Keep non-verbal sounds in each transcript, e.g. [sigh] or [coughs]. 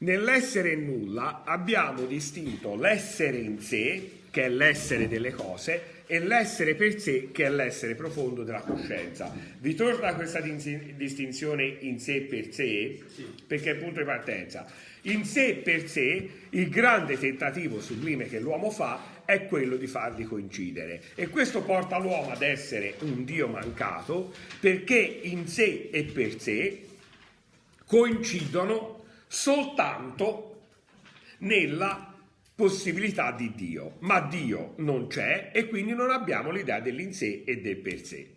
Nell'essere nulla abbiamo distinto l'essere in sé, che è l'essere delle cose, e l'essere per sé, che è l'essere profondo della coscienza. Vi torna questa distinzione in sé per sé? Perché è il punto di partenza. In sé per sé, il grande tentativo sublime che l'uomo fa è quello di farli coincidere. E questo porta l'uomo ad essere un Dio mancato, perché in sé e per sé coincidono soltanto nella possibilità di Dio, ma Dio non c'è e quindi non abbiamo l'idea dell'in sé e del per sé.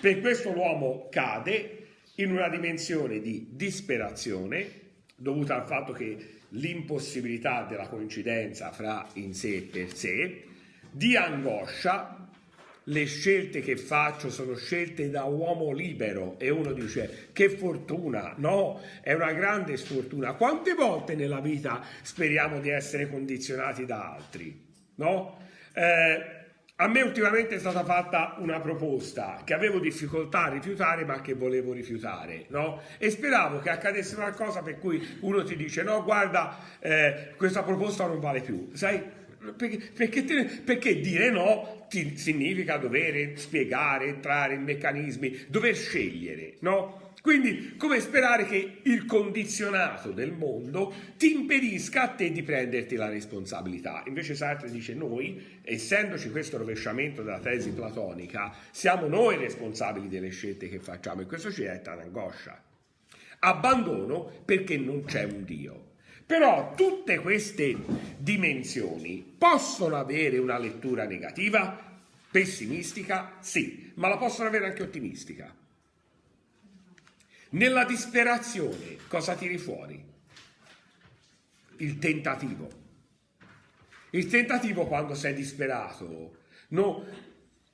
Per questo l'uomo cade in una dimensione di disperazione dovuta al fatto che l'impossibilità della coincidenza fra in sé e per sé, di angoscia le scelte che faccio sono scelte da uomo libero e uno dice che fortuna, no, è una grande sfortuna. Quante volte nella vita speriamo di essere condizionati da altri, no? Eh, a me ultimamente è stata fatta una proposta che avevo difficoltà a rifiutare ma che volevo rifiutare, no? E speravo che accadesse qualcosa per cui uno ti dice no, guarda, eh, questa proposta non vale più, sai? Perché, perché, te, perché, dire no ti, significa dover spiegare, entrare in meccanismi, dover scegliere, no? Quindi, come sperare che il condizionato del mondo ti impedisca a te di prenderti la responsabilità. Invece Sartre dice noi, essendoci questo rovesciamento della tesi platonica, siamo noi responsabili delle scelte che facciamo e questo ci detta un'angoscia. Abbandono perché non c'è un Dio. Però tutte queste dimensioni possono avere una lettura negativa, pessimistica, sì, ma la possono avere anche ottimistica. Nella disperazione cosa tiri fuori? Il tentativo. Il tentativo quando sei disperato, no,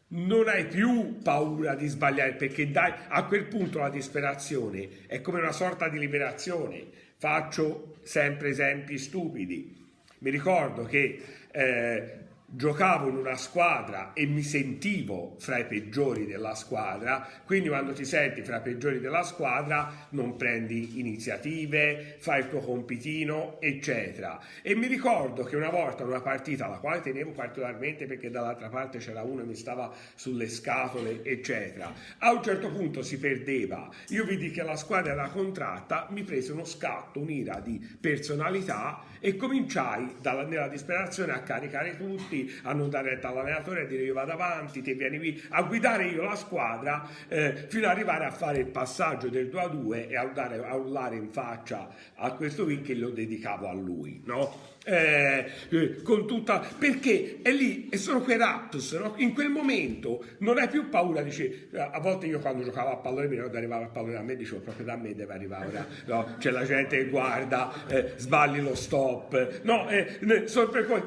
non hai più paura di sbagliare perché dai, a quel punto la disperazione è come una sorta di liberazione Faccio sempre esempi stupidi. Mi ricordo che eh, giocavo in una squadra e mi sentivo fra i peggiori della squadra, quindi quando ti senti fra i peggiori della squadra non prendi iniziative, fai il tuo compitino, eccetera. E mi ricordo che una volta in una partita, la quale tenevo particolarmente perché dall'altra parte c'era uno che mi stava sulle scatole, eccetera, a un certo punto si perdeva, io vidi che la squadra era contratta, mi prese uno scatto, un'ira di personalità e cominciai dalla, nella disperazione a caricare tutti, a non dare retta all'allenatore, a dire io vado avanti, te vieni qui, a guidare io la squadra eh, fino ad arrivare a fare il passaggio del 2 a 2 e a, dare, a urlare in faccia a questo win che lo dedicavo a lui, no? Eh, eh, con tutta perché è lì e sono quei raptus no? in quel momento non hai più paura dici a volte io quando giocavo a pallone mi ricordo arrivava a pallone a me dicevo proprio da me deve arrivare ora no? c'è la gente che guarda eh, sbagli lo stop no eh,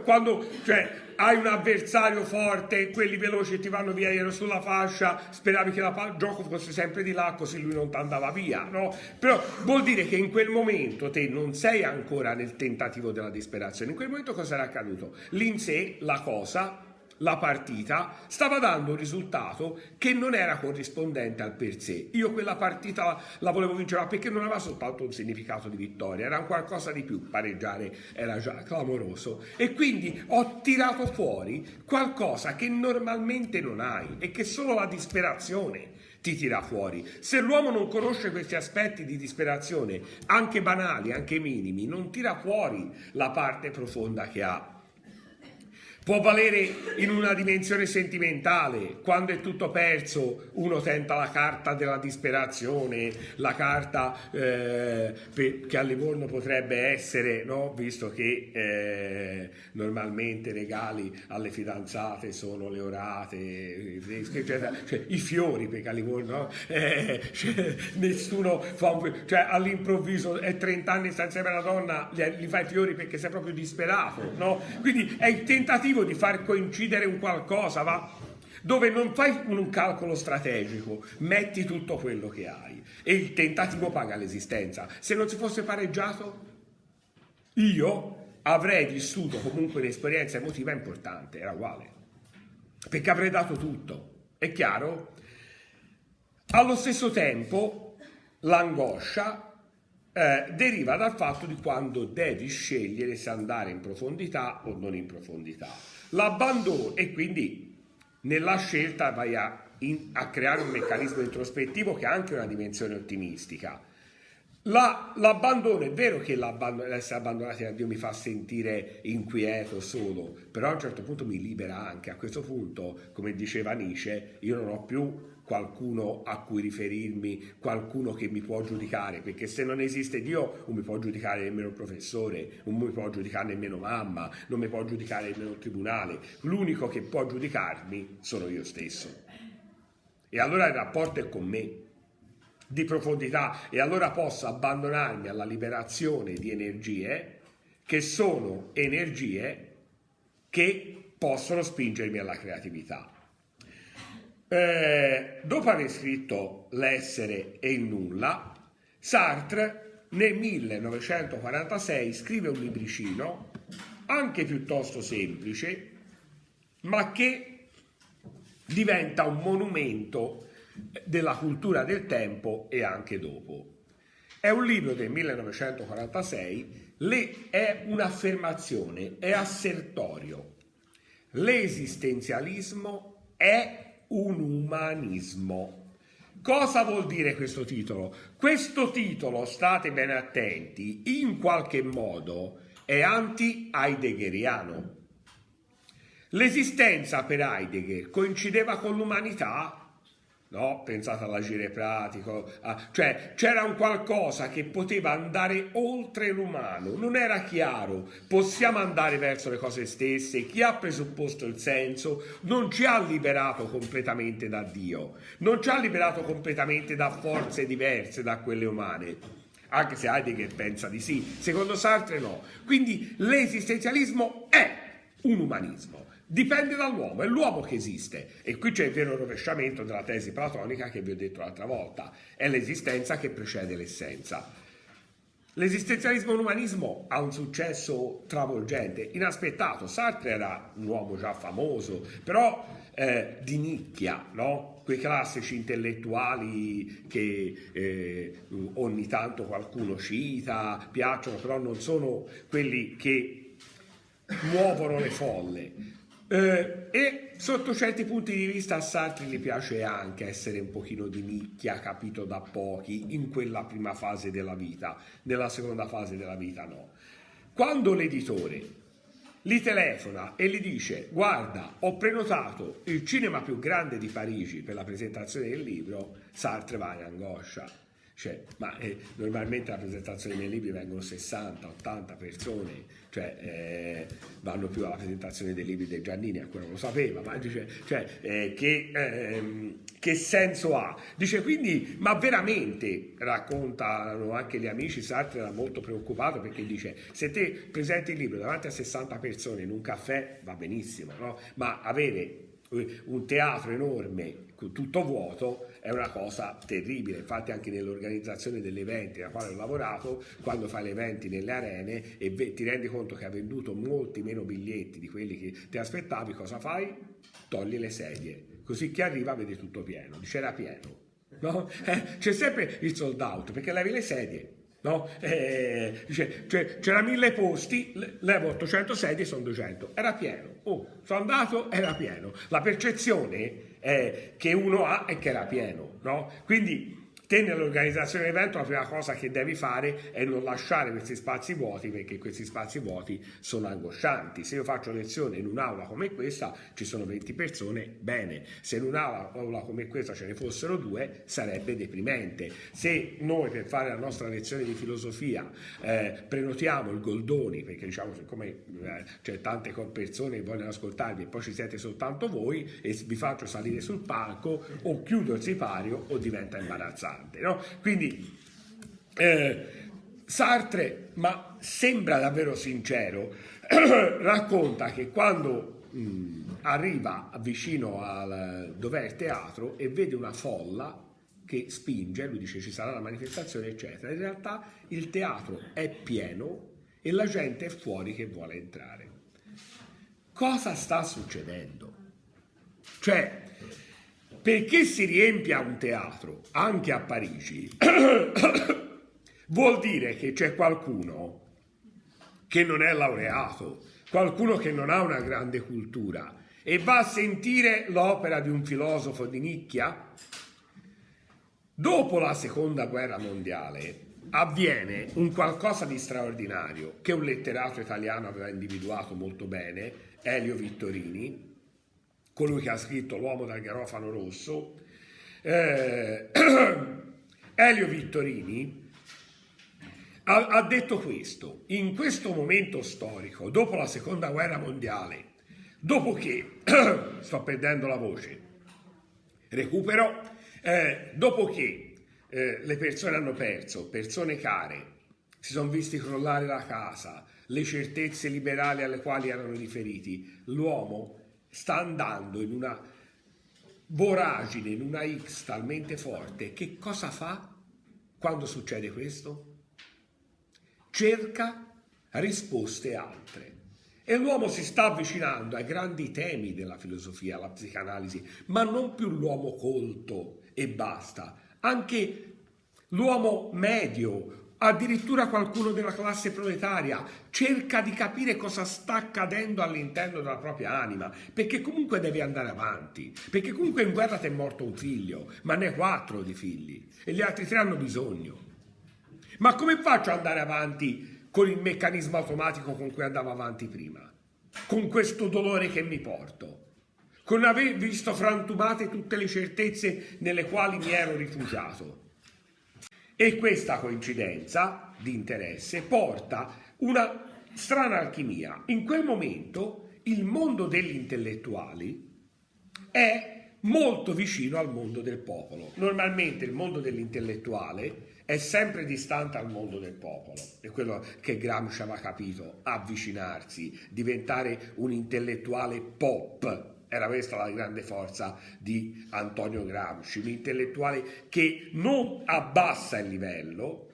quando cioè hai un avversario forte, quelli veloci ti vanno via, ero sulla fascia, speravi che il gioco fosse sempre di là così lui non ti andava via, no? Però vuol dire che in quel momento te non sei ancora nel tentativo della disperazione, in quel momento cosa era accaduto? L'in sé, la cosa, la partita stava dando un risultato che non era corrispondente al per sé. Io quella partita la volevo vincere perché non aveva soltanto un significato di vittoria, era qualcosa di più, pareggiare era già clamoroso e quindi ho tirato fuori qualcosa che normalmente non hai e che solo la disperazione ti tira fuori. Se l'uomo non conosce questi aspetti di disperazione, anche banali, anche minimi, non tira fuori la parte profonda che ha può valere in una dimensione sentimentale, quando è tutto perso uno tenta la carta della disperazione, la carta eh, che a Livorno potrebbe essere, no? visto che eh, normalmente regali alle fidanzate sono le orate, i cioè i fiori perché a Livorno no? eh, cioè, nessuno fa un, cioè all'improvviso è 30 anni sta insieme alla donna, gli, gli fai i fiori perché sei proprio disperato, no? quindi è il tentativo tentativo di far coincidere un qualcosa, va? dove non fai un calcolo strategico, metti tutto quello che hai e il tentativo paga l'esistenza. Se non si fosse pareggiato, io avrei vissuto comunque un'esperienza emotiva importante, era uguale, perché avrei dato tutto. È chiaro? Allo stesso tempo, l'angoscia eh, deriva dal fatto di quando devi scegliere se andare in profondità o non in profondità. L'abbandono e quindi nella scelta vai a, in, a creare un meccanismo introspettivo che ha anche una dimensione ottimistica. La, l'abbandono è vero che l'essere abbandonati da Dio mi fa sentire inquieto solo, però a un certo punto mi libera anche. A questo punto, come diceva Nietzsche, io non ho più qualcuno a cui riferirmi, qualcuno che mi può giudicare, perché se non esiste Dio non mi può giudicare nemmeno il professore, non mi può giudicare nemmeno mamma, non mi può giudicare nemmeno il tribunale, l'unico che può giudicarmi sono io stesso. E allora il rapporto è con me, di profondità, e allora posso abbandonarmi alla liberazione di energie che sono energie che possono spingermi alla creatività. Eh, dopo aver scritto L'essere e il nulla, Sartre nel 1946 scrive un libricino anche piuttosto semplice, ma che diventa un monumento della cultura del tempo e anche dopo. È un libro del 1946, le, è un'affermazione, è assertorio. L'esistenzialismo è un umanismo. Cosa vuol dire questo titolo? Questo titolo, state ben attenti, in qualche modo è anti-heideggeriano. L'esistenza per Heidegger coincideva con l'umanità? No, pensate all'agire pratico, a, cioè c'era un qualcosa che poteva andare oltre l'umano, non era chiaro, possiamo andare verso le cose stesse, chi ha presupposto il senso non ci ha liberato completamente da Dio, non ci ha liberato completamente da forze diverse da quelle umane, anche se Heidegger pensa di sì, secondo Sartre no. Quindi l'esistenzialismo è un umanismo. Dipende dall'uomo, è l'uomo che esiste. E qui c'è il vero rovesciamento della tesi platonica che vi ho detto l'altra volta. È l'esistenza che precede l'essenza. L'esistenzialismo e l'umanismo ha un successo travolgente, inaspettato. Sartre era un uomo già famoso, però eh, di nicchia, no? quei classici intellettuali che eh, ogni tanto qualcuno cita, piacciono, però non sono quelli che muovono le folle. Eh, e sotto certi punti di vista a Sartre gli piace anche essere un pochino di nicchia, capito da pochi, in quella prima fase della vita, nella seconda fase della vita no. Quando l'editore gli telefona e gli dice guarda ho prenotato il cinema più grande di Parigi per la presentazione del libro, Sartre va in angoscia cioè, ma eh, normalmente la presentazione dei miei libri vengono 60, 80 persone, cioè eh, vanno più alla presentazione dei libri dei Giannini, ancora non lo sapeva, ma dice, cioè, eh, che, ehm, che, senso ha? Dice quindi, ma veramente, raccontano anche gli amici, Sartre era molto preoccupato perché dice, se te presenti il libro davanti a 60 persone in un caffè va benissimo, no? ma avere un teatro enorme tutto vuoto è una cosa terribile. Infatti, anche nell'organizzazione degli eventi nella quale ho lavorato, quando fai gli eventi nelle arene e ti rendi conto che hai venduto molti meno biglietti di quelli che ti aspettavi, cosa fai? Togli le sedie, così chi arriva vede tutto pieno. Dice era pieno. No? Eh, c'è sempre il sold out perché levi le sedie. No? Eh, cioè, c'era mille posti, levo 800 sedie, sono 200. Era pieno. Oh, sono andato, era pieno. La percezione eh, che uno ha è che era pieno, no? Quindi Te nell'organizzazione dell'evento la prima cosa che devi fare è non lasciare questi spazi vuoti perché questi spazi vuoti sono angoscianti. Se io faccio lezione in un'aula come questa ci sono 20 persone, bene. Se in un'aula come questa ce ne fossero due sarebbe deprimente. Se noi per fare la nostra lezione di filosofia eh, prenotiamo il Goldoni perché diciamo siccome eh, c'è tante persone che vogliono ascoltarvi e poi ci siete soltanto voi e vi faccio salire sul palco o chiudo il sipario o diventa imbarazzante importante. No? Quindi eh, Sartre, ma sembra davvero sincero, [clears throat] racconta che quando mh, arriva vicino al dove il teatro e vede una folla che spinge, lui dice ci sarà la manifestazione, eccetera. In realtà il teatro è pieno e la gente è fuori che vuole entrare. Cosa sta succedendo? Cioè, perché si riempia un teatro anche a Parigi, [coughs] vuol dire che c'è qualcuno che non è laureato, qualcuno che non ha una grande cultura e va a sentire l'opera di un filosofo di nicchia? Dopo la seconda guerra mondiale avviene un qualcosa di straordinario che un letterato italiano aveva individuato molto bene, Elio Vittorini, colui che ha scritto L'uomo dal garofano rosso. Eh, [clears throat] Elio Vittorini ha, ha detto questo, in questo momento storico, dopo la seconda guerra mondiale, dopo che, [clears throat] sto perdendo la voce, recupero, eh, dopo che eh, le persone hanno perso, persone care, si sono visti crollare la casa, le certezze liberali alle quali erano riferiti, l'uomo sta andando in una voragine, in una X talmente forte, che cosa fa quando succede questo? Cerca risposte altre. E l'uomo si sta avvicinando ai grandi temi della filosofia, alla psicanalisi, ma non più l'uomo colto e basta, anche l'uomo medio, addirittura qualcuno della classe proletaria, cerca di capire cosa sta accadendo all'interno della propria anima, perché comunque deve andare avanti, perché comunque in guerra ti è morto un figlio, ma ne quattro di figli e gli altri tre hanno bisogno. Ma come faccio ad andare avanti con il meccanismo automatico con cui andavo avanti prima? Con questo dolore che mi porto? con aver visto frantumate tutte le certezze nelle quali mi ero rifugiato. E questa coincidenza di interesse porta una strana alchimia. In quel momento il mondo degli intellettuali è molto vicino al mondo del popolo. Normalmente il mondo dell'intellettuale è sempre distante al mondo del popolo. È quello che Gramsci aveva capito, avvicinarsi, diventare un intellettuale pop, era questa la grande forza di Antonio Gramsci, un intellettuale che non abbassa il livello,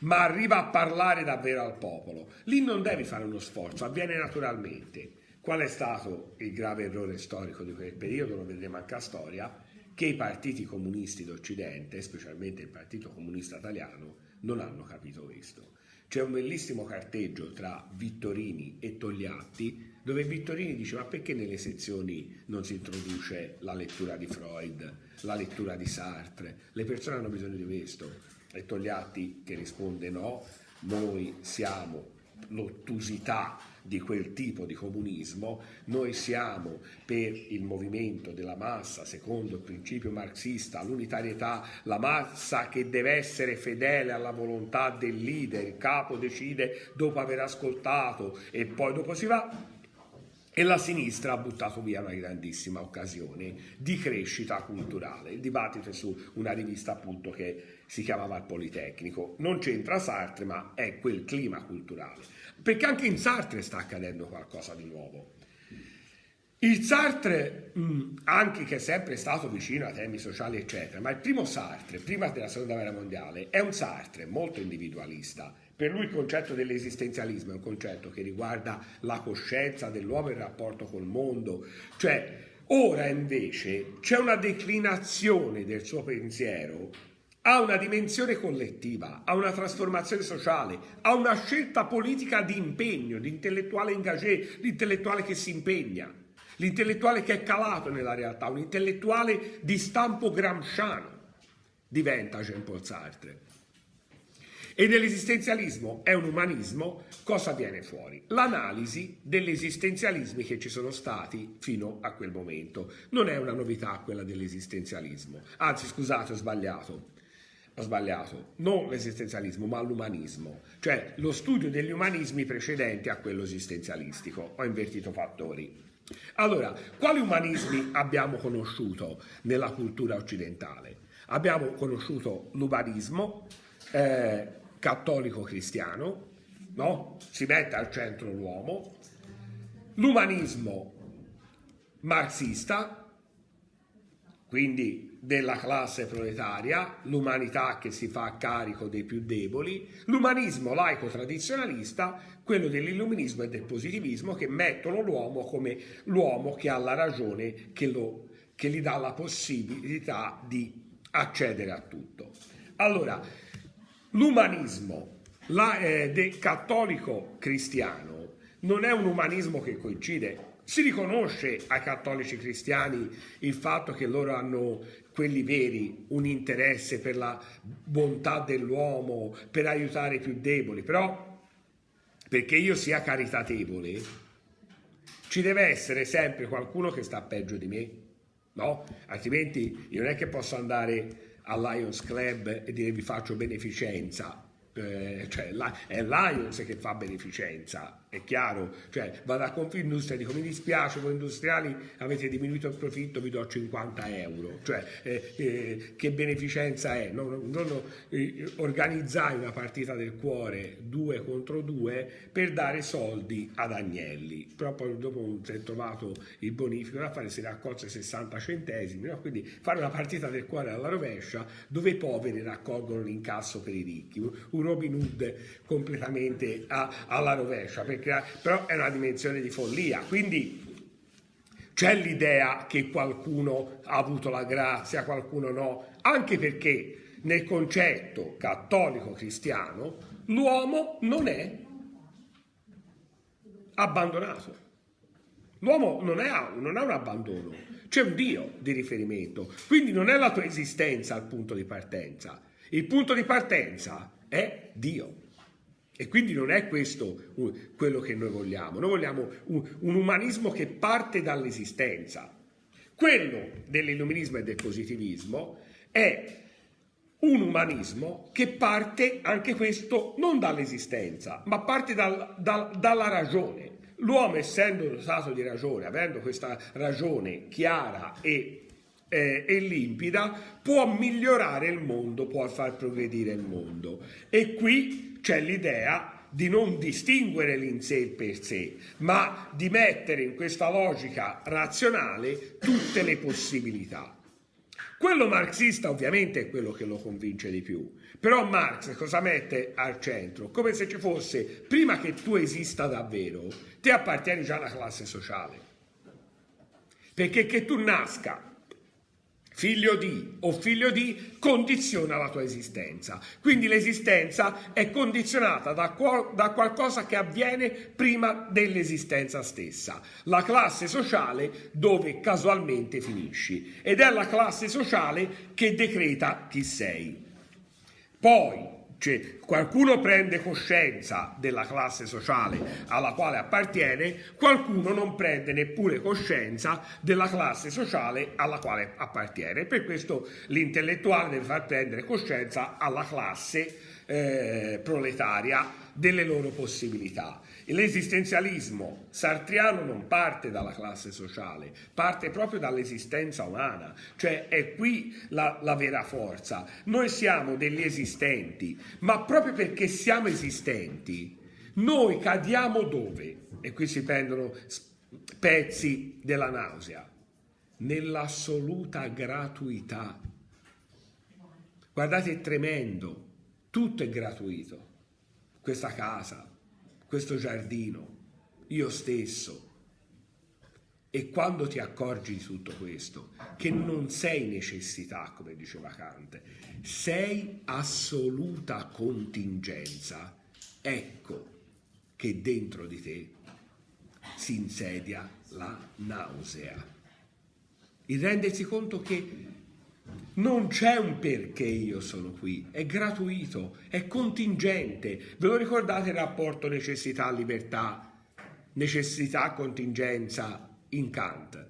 ma arriva a parlare davvero al popolo. Lì non devi fare uno sforzo, avviene naturalmente. Qual è stato il grave errore storico di quel periodo? Lo vedremo anche a storia, che i partiti comunisti d'Occidente, specialmente il Partito Comunista Italiano, non hanno capito questo. C'è un bellissimo carteggio tra Vittorini e Togliatti dove Vittorini dice ma perché nelle sezioni non si introduce la lettura di Freud, la lettura di Sartre? Le persone hanno bisogno di questo. E Togliatti che risponde no, noi siamo l'ottusità di quel tipo di comunismo, noi siamo per il movimento della massa, secondo il principio marxista, l'unitarietà, la massa che deve essere fedele alla volontà del leader, il capo decide dopo aver ascoltato e poi dopo si va, e la sinistra ha buttato via una grandissima occasione di crescita culturale. Il dibattito è su una rivista appunto che si chiamava Il Politecnico. Non c'entra Sartre, ma è quel clima culturale. Perché anche in Sartre sta accadendo qualcosa di nuovo. Il Sartre, anche che è sempre stato vicino a temi sociali, eccetera, ma il primo Sartre, prima della seconda guerra mondiale, è un Sartre molto individualista per lui il concetto dell'esistenzialismo è un concetto che riguarda la coscienza dell'uomo il rapporto col mondo, cioè ora invece c'è una declinazione del suo pensiero ha una dimensione collettiva, ha una trasformazione sociale, ha una scelta politica di impegno, di intellettuale engagé, l'intellettuale che si impegna, l'intellettuale che è calato nella realtà, un intellettuale di stampo gramsciano diventa Jean-Paul Sartre. E nell'esistenzialismo è un umanismo, cosa viene fuori? L'analisi degli esistenzialismi che ci sono stati fino a quel momento. Non è una novità quella dell'esistenzialismo. Anzi, scusate, ho sbagliato. Ho sbagliato, non l'esistenzialismo, ma l'umanismo, cioè lo studio degli umanismi precedenti a quello esistenzialistico. Ho invertito fattori. Allora, quali umanismi abbiamo conosciuto nella cultura occidentale? Abbiamo conosciuto l'umanismo, eh, cattolico cristiano, no? si mette al centro l'uomo, l'umanismo marxista, quindi della classe proletaria, l'umanità che si fa a carico dei più deboli, l'umanismo laico tradizionalista, quello dell'illuminismo e del positivismo che mettono l'uomo come l'uomo che ha la ragione che lo che gli dà la possibilità di accedere a tutto. Allora, l'umanismo la, eh, cattolico cristiano non è un umanismo che coincide. Si riconosce ai cattolici cristiani il fatto che loro hanno, quelli veri, un interesse per la bontà dell'uomo, per aiutare i più deboli, però perché io sia caritatevole, ci deve essere sempre qualcuno che sta peggio di me, no? Altrimenti io non è che posso andare al Lions Club e dire vi faccio beneficenza, eh, cioè è Lions che fa beneficenza, è chiaro, cioè vado a Confindustria e dico mi dispiace voi industriali avete diminuito il profitto vi do 50 euro cioè eh, eh, che beneficenza è? Non, non eh, organizzai una partita del cuore due contro due per dare soldi ad Agnelli. Però poi dopo si è trovato il bonifico da fare si raccolse 60 centesimi no? quindi fare una partita del cuore alla rovescia dove i poveri raccolgono l'incasso per i ricchi. un Robin Hood completamente a, alla rovescia perché però è una dimensione di follia. Quindi c'è l'idea che qualcuno ha avuto la grazia, qualcuno no, anche perché nel concetto cattolico cristiano l'uomo non è abbandonato. L'uomo non, è, non ha un abbandono, c'è un Dio di riferimento, quindi non è la tua esistenza il punto di partenza, il punto di partenza è Dio. E quindi non è questo quello che noi vogliamo, noi vogliamo un, un umanismo che parte dall'esistenza. Quello dell'illuminismo e del positivismo è un umanismo che parte, anche questo, non dall'esistenza, ma parte dal, dal, dalla ragione. L'uomo, essendo dotato di ragione, avendo questa ragione chiara e, eh, e, limpida, può migliorare il mondo, può far progredire il mondo. E qui c'è l'idea di non distinguere l'insé per sé, ma di mettere in questa logica razionale tutte le possibilità. Quello marxista ovviamente è quello che lo convince di più, però Marx cosa mette al centro? Come se ci fosse, prima che tu esista davvero, ti appartieni già alla classe sociale. Perché che tu nasca figlio di o figlio di condiziona la tua esistenza. Quindi l'esistenza è condizionata da, da, qualcosa che avviene prima dell'esistenza stessa, la classe sociale dove casualmente finisci ed è la classe sociale che decreta chi sei. Poi cioè, qualcuno prende coscienza della classe sociale alla quale appartiene, qualcuno non prende neppure coscienza della classe sociale alla quale appartiene. Per questo l'intellettuale deve far prendere coscienza alla classe eh, proletaria delle loro possibilità. L'esistenzialismo sartriano non parte dalla classe sociale, parte proprio dall'esistenza umana, cioè è qui la, la vera forza. Noi siamo degli esistenti, ma proprio perché siamo esistenti, noi cadiamo dove? E qui si prendono pezzi della nausea, nell'assoluta gratuità. Guardate, è tremendo, tutto è gratuito. Questa casa, questo giardino, io stesso. E quando ti accorgi di tutto questo, che non sei necessità, come diceva Kant, sei assoluta contingenza, ecco che dentro di te si insedia la nausea. Il rendersi conto che non c'è un perché io sono qui, è gratuito, è contingente. Ve lo ricordate il rapporto necessità-libertà, necessità-contingenza in Kant?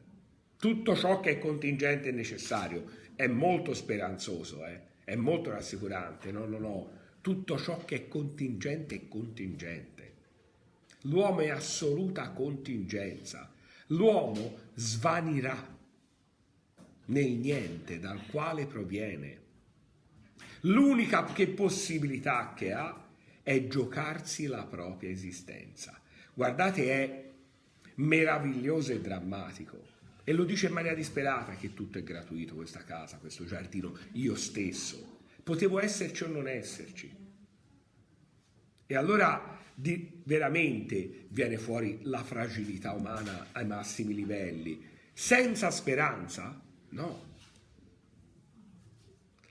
Tutto ciò che è contingente e necessario è molto speranzoso, eh? è molto rassicurante. No, no, no. Tutto ciò che è contingente è contingente. L'uomo è assoluta contingenza. L'uomo svanirà nel niente dal quale proviene. L'unica che possibilità che ha è giocarsi la propria esistenza. Guardate, è meraviglioso e drammatico. E lo dice in maniera disperata che tutto è gratuito, questa casa, questo giardino, io stesso. Potevo esserci o non esserci. E allora di, veramente viene fuori la fragilità umana ai massimi livelli. Senza speranza No.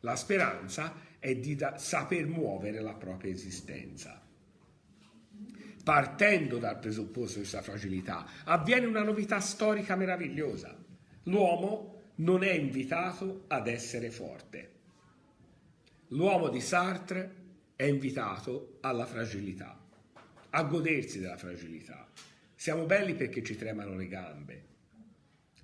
La speranza è di da- saper muovere la propria esistenza. Partendo dal presupposto di questa fragilità, avviene una novità storica meravigliosa. L'uomo non è invitato ad essere forte. L'uomo di Sartre è invitato alla fragilità, a godersi della fragilità. Siamo belli perché ci tremano le gambe,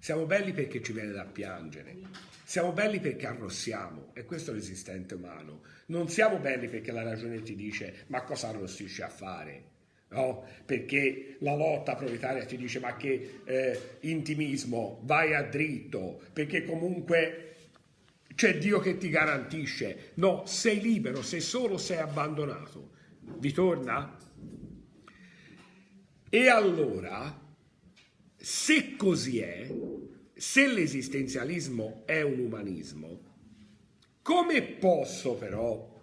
siamo belli perché ci viene da piangere, siamo belli perché arrossiamo, e questo è l'esistente umano. Non siamo belli perché la ragione ti dice ma cosa arrossisci a fare? No? Perché la lotta proletaria ti dice ma che eh, intimismo, vai a dritto, perché comunque c'è Dio che ti garantisce. No, sei libero, se solo sei abbandonato. Vi torna? E allora, se così è, se l'esistenzialismo è un umanismo, come posso però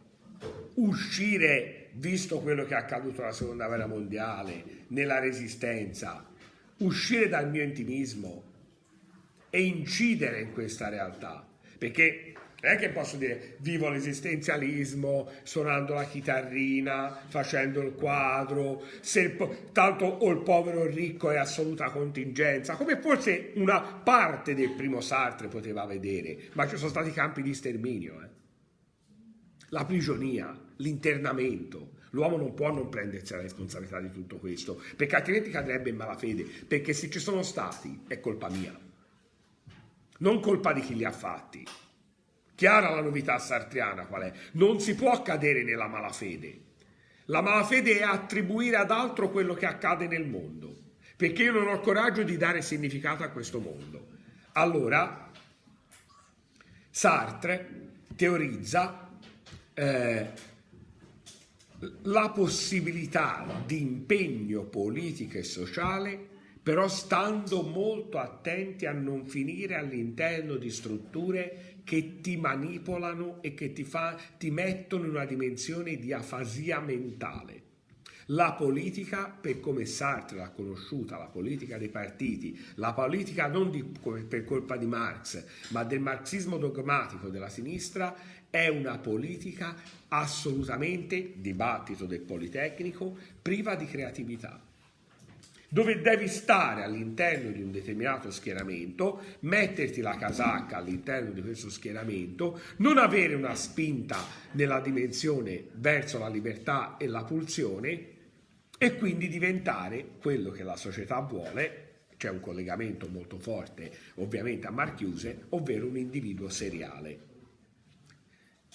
uscire, visto quello che è accaduto alla seconda guerra mondiale, nella resistenza, uscire dal mio intimismo e incidere in questa realtà? Perché non è che posso dire vivo l'esistenzialismo suonando la chitarrina, facendo il quadro, po- tanto o il povero o il ricco è assoluta contingenza, come forse una parte del primo Sartre poteva vedere, ma ci sono stati campi di sterminio. Eh. La prigionia, l'internamento, L'uomo non può non prendersi la responsabilità di tutto questo, perché altrimenti cadrebbe in malafede, perché se ci sono stati è colpa mia, non colpa di chi li ha fatti. Chiara la novità sartriana qual è? Non si può cadere nella malafede. La malafede è attribuire ad altro quello che accade nel mondo, perché io non ho coraggio di dare significato a questo mondo. Allora, Sartre teorizza eh, la possibilità di impegno politico e sociale però stando molto attenti a non finire all'interno di strutture che ti manipolano e che ti, fa, ti mettono in una dimensione di afasia mentale. La politica, per come Sartre l'ha conosciuta, la politica dei partiti, la politica non di, per colpa di Marx, ma del marxismo dogmatico della sinistra, è una politica assolutamente, dibattito del Politecnico, priva di creatività dove devi stare all'interno di un determinato schieramento, metterti la casacca all'interno di questo schieramento, non avere una spinta nella dimensione verso la libertà e la pulsione e quindi diventare quello che la società vuole, c'è un collegamento molto forte ovviamente a Marchiuse, ovvero un individuo seriale.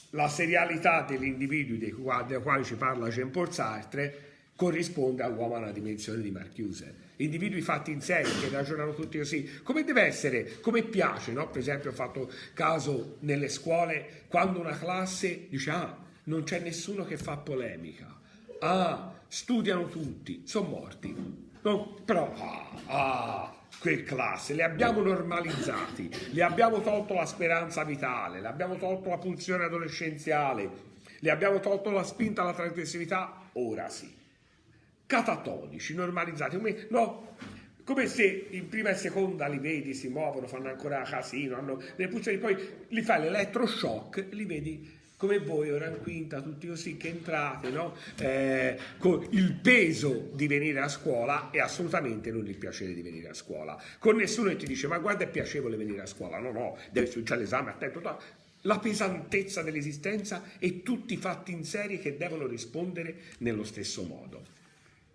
La serialità degli individui dei quali, ci parla Jean-Paul Sartre corrisponde all'uomo a una dimensione di Marchiuse. Individui fatti in serie che ragionano tutti così, come deve essere, come piace, no? Per esempio ho fatto caso nelle scuole quando una classe dice ah, non c'è nessuno che fa polemica, ah, studiano tutti, sono morti. No, però, ah, ah, quel classe, li abbiamo normalizzati, li abbiamo tolto la speranza vitale, le abbiamo tolto la pulsione adolescenziale, le abbiamo tolto la spinta alla trasgressività, ora sì catatonici, normalizzati, come, no, come se in prima e seconda li vedi, si muovono, fanno ancora casino, hanno le pulsioni, poi li fai l'elettroshock, li vedi come voi ora in quinta, tutti così che entrate, no? eh, con il peso di venire a scuola e assolutamente non il piacere di venire a scuola. Con nessuno che ti dice ma guarda è piacevole venire a scuola, no no, deve succedere l'esame, attento, no. la pesantezza dell'esistenza e tutti fatti in serie che devono rispondere nello stesso modo.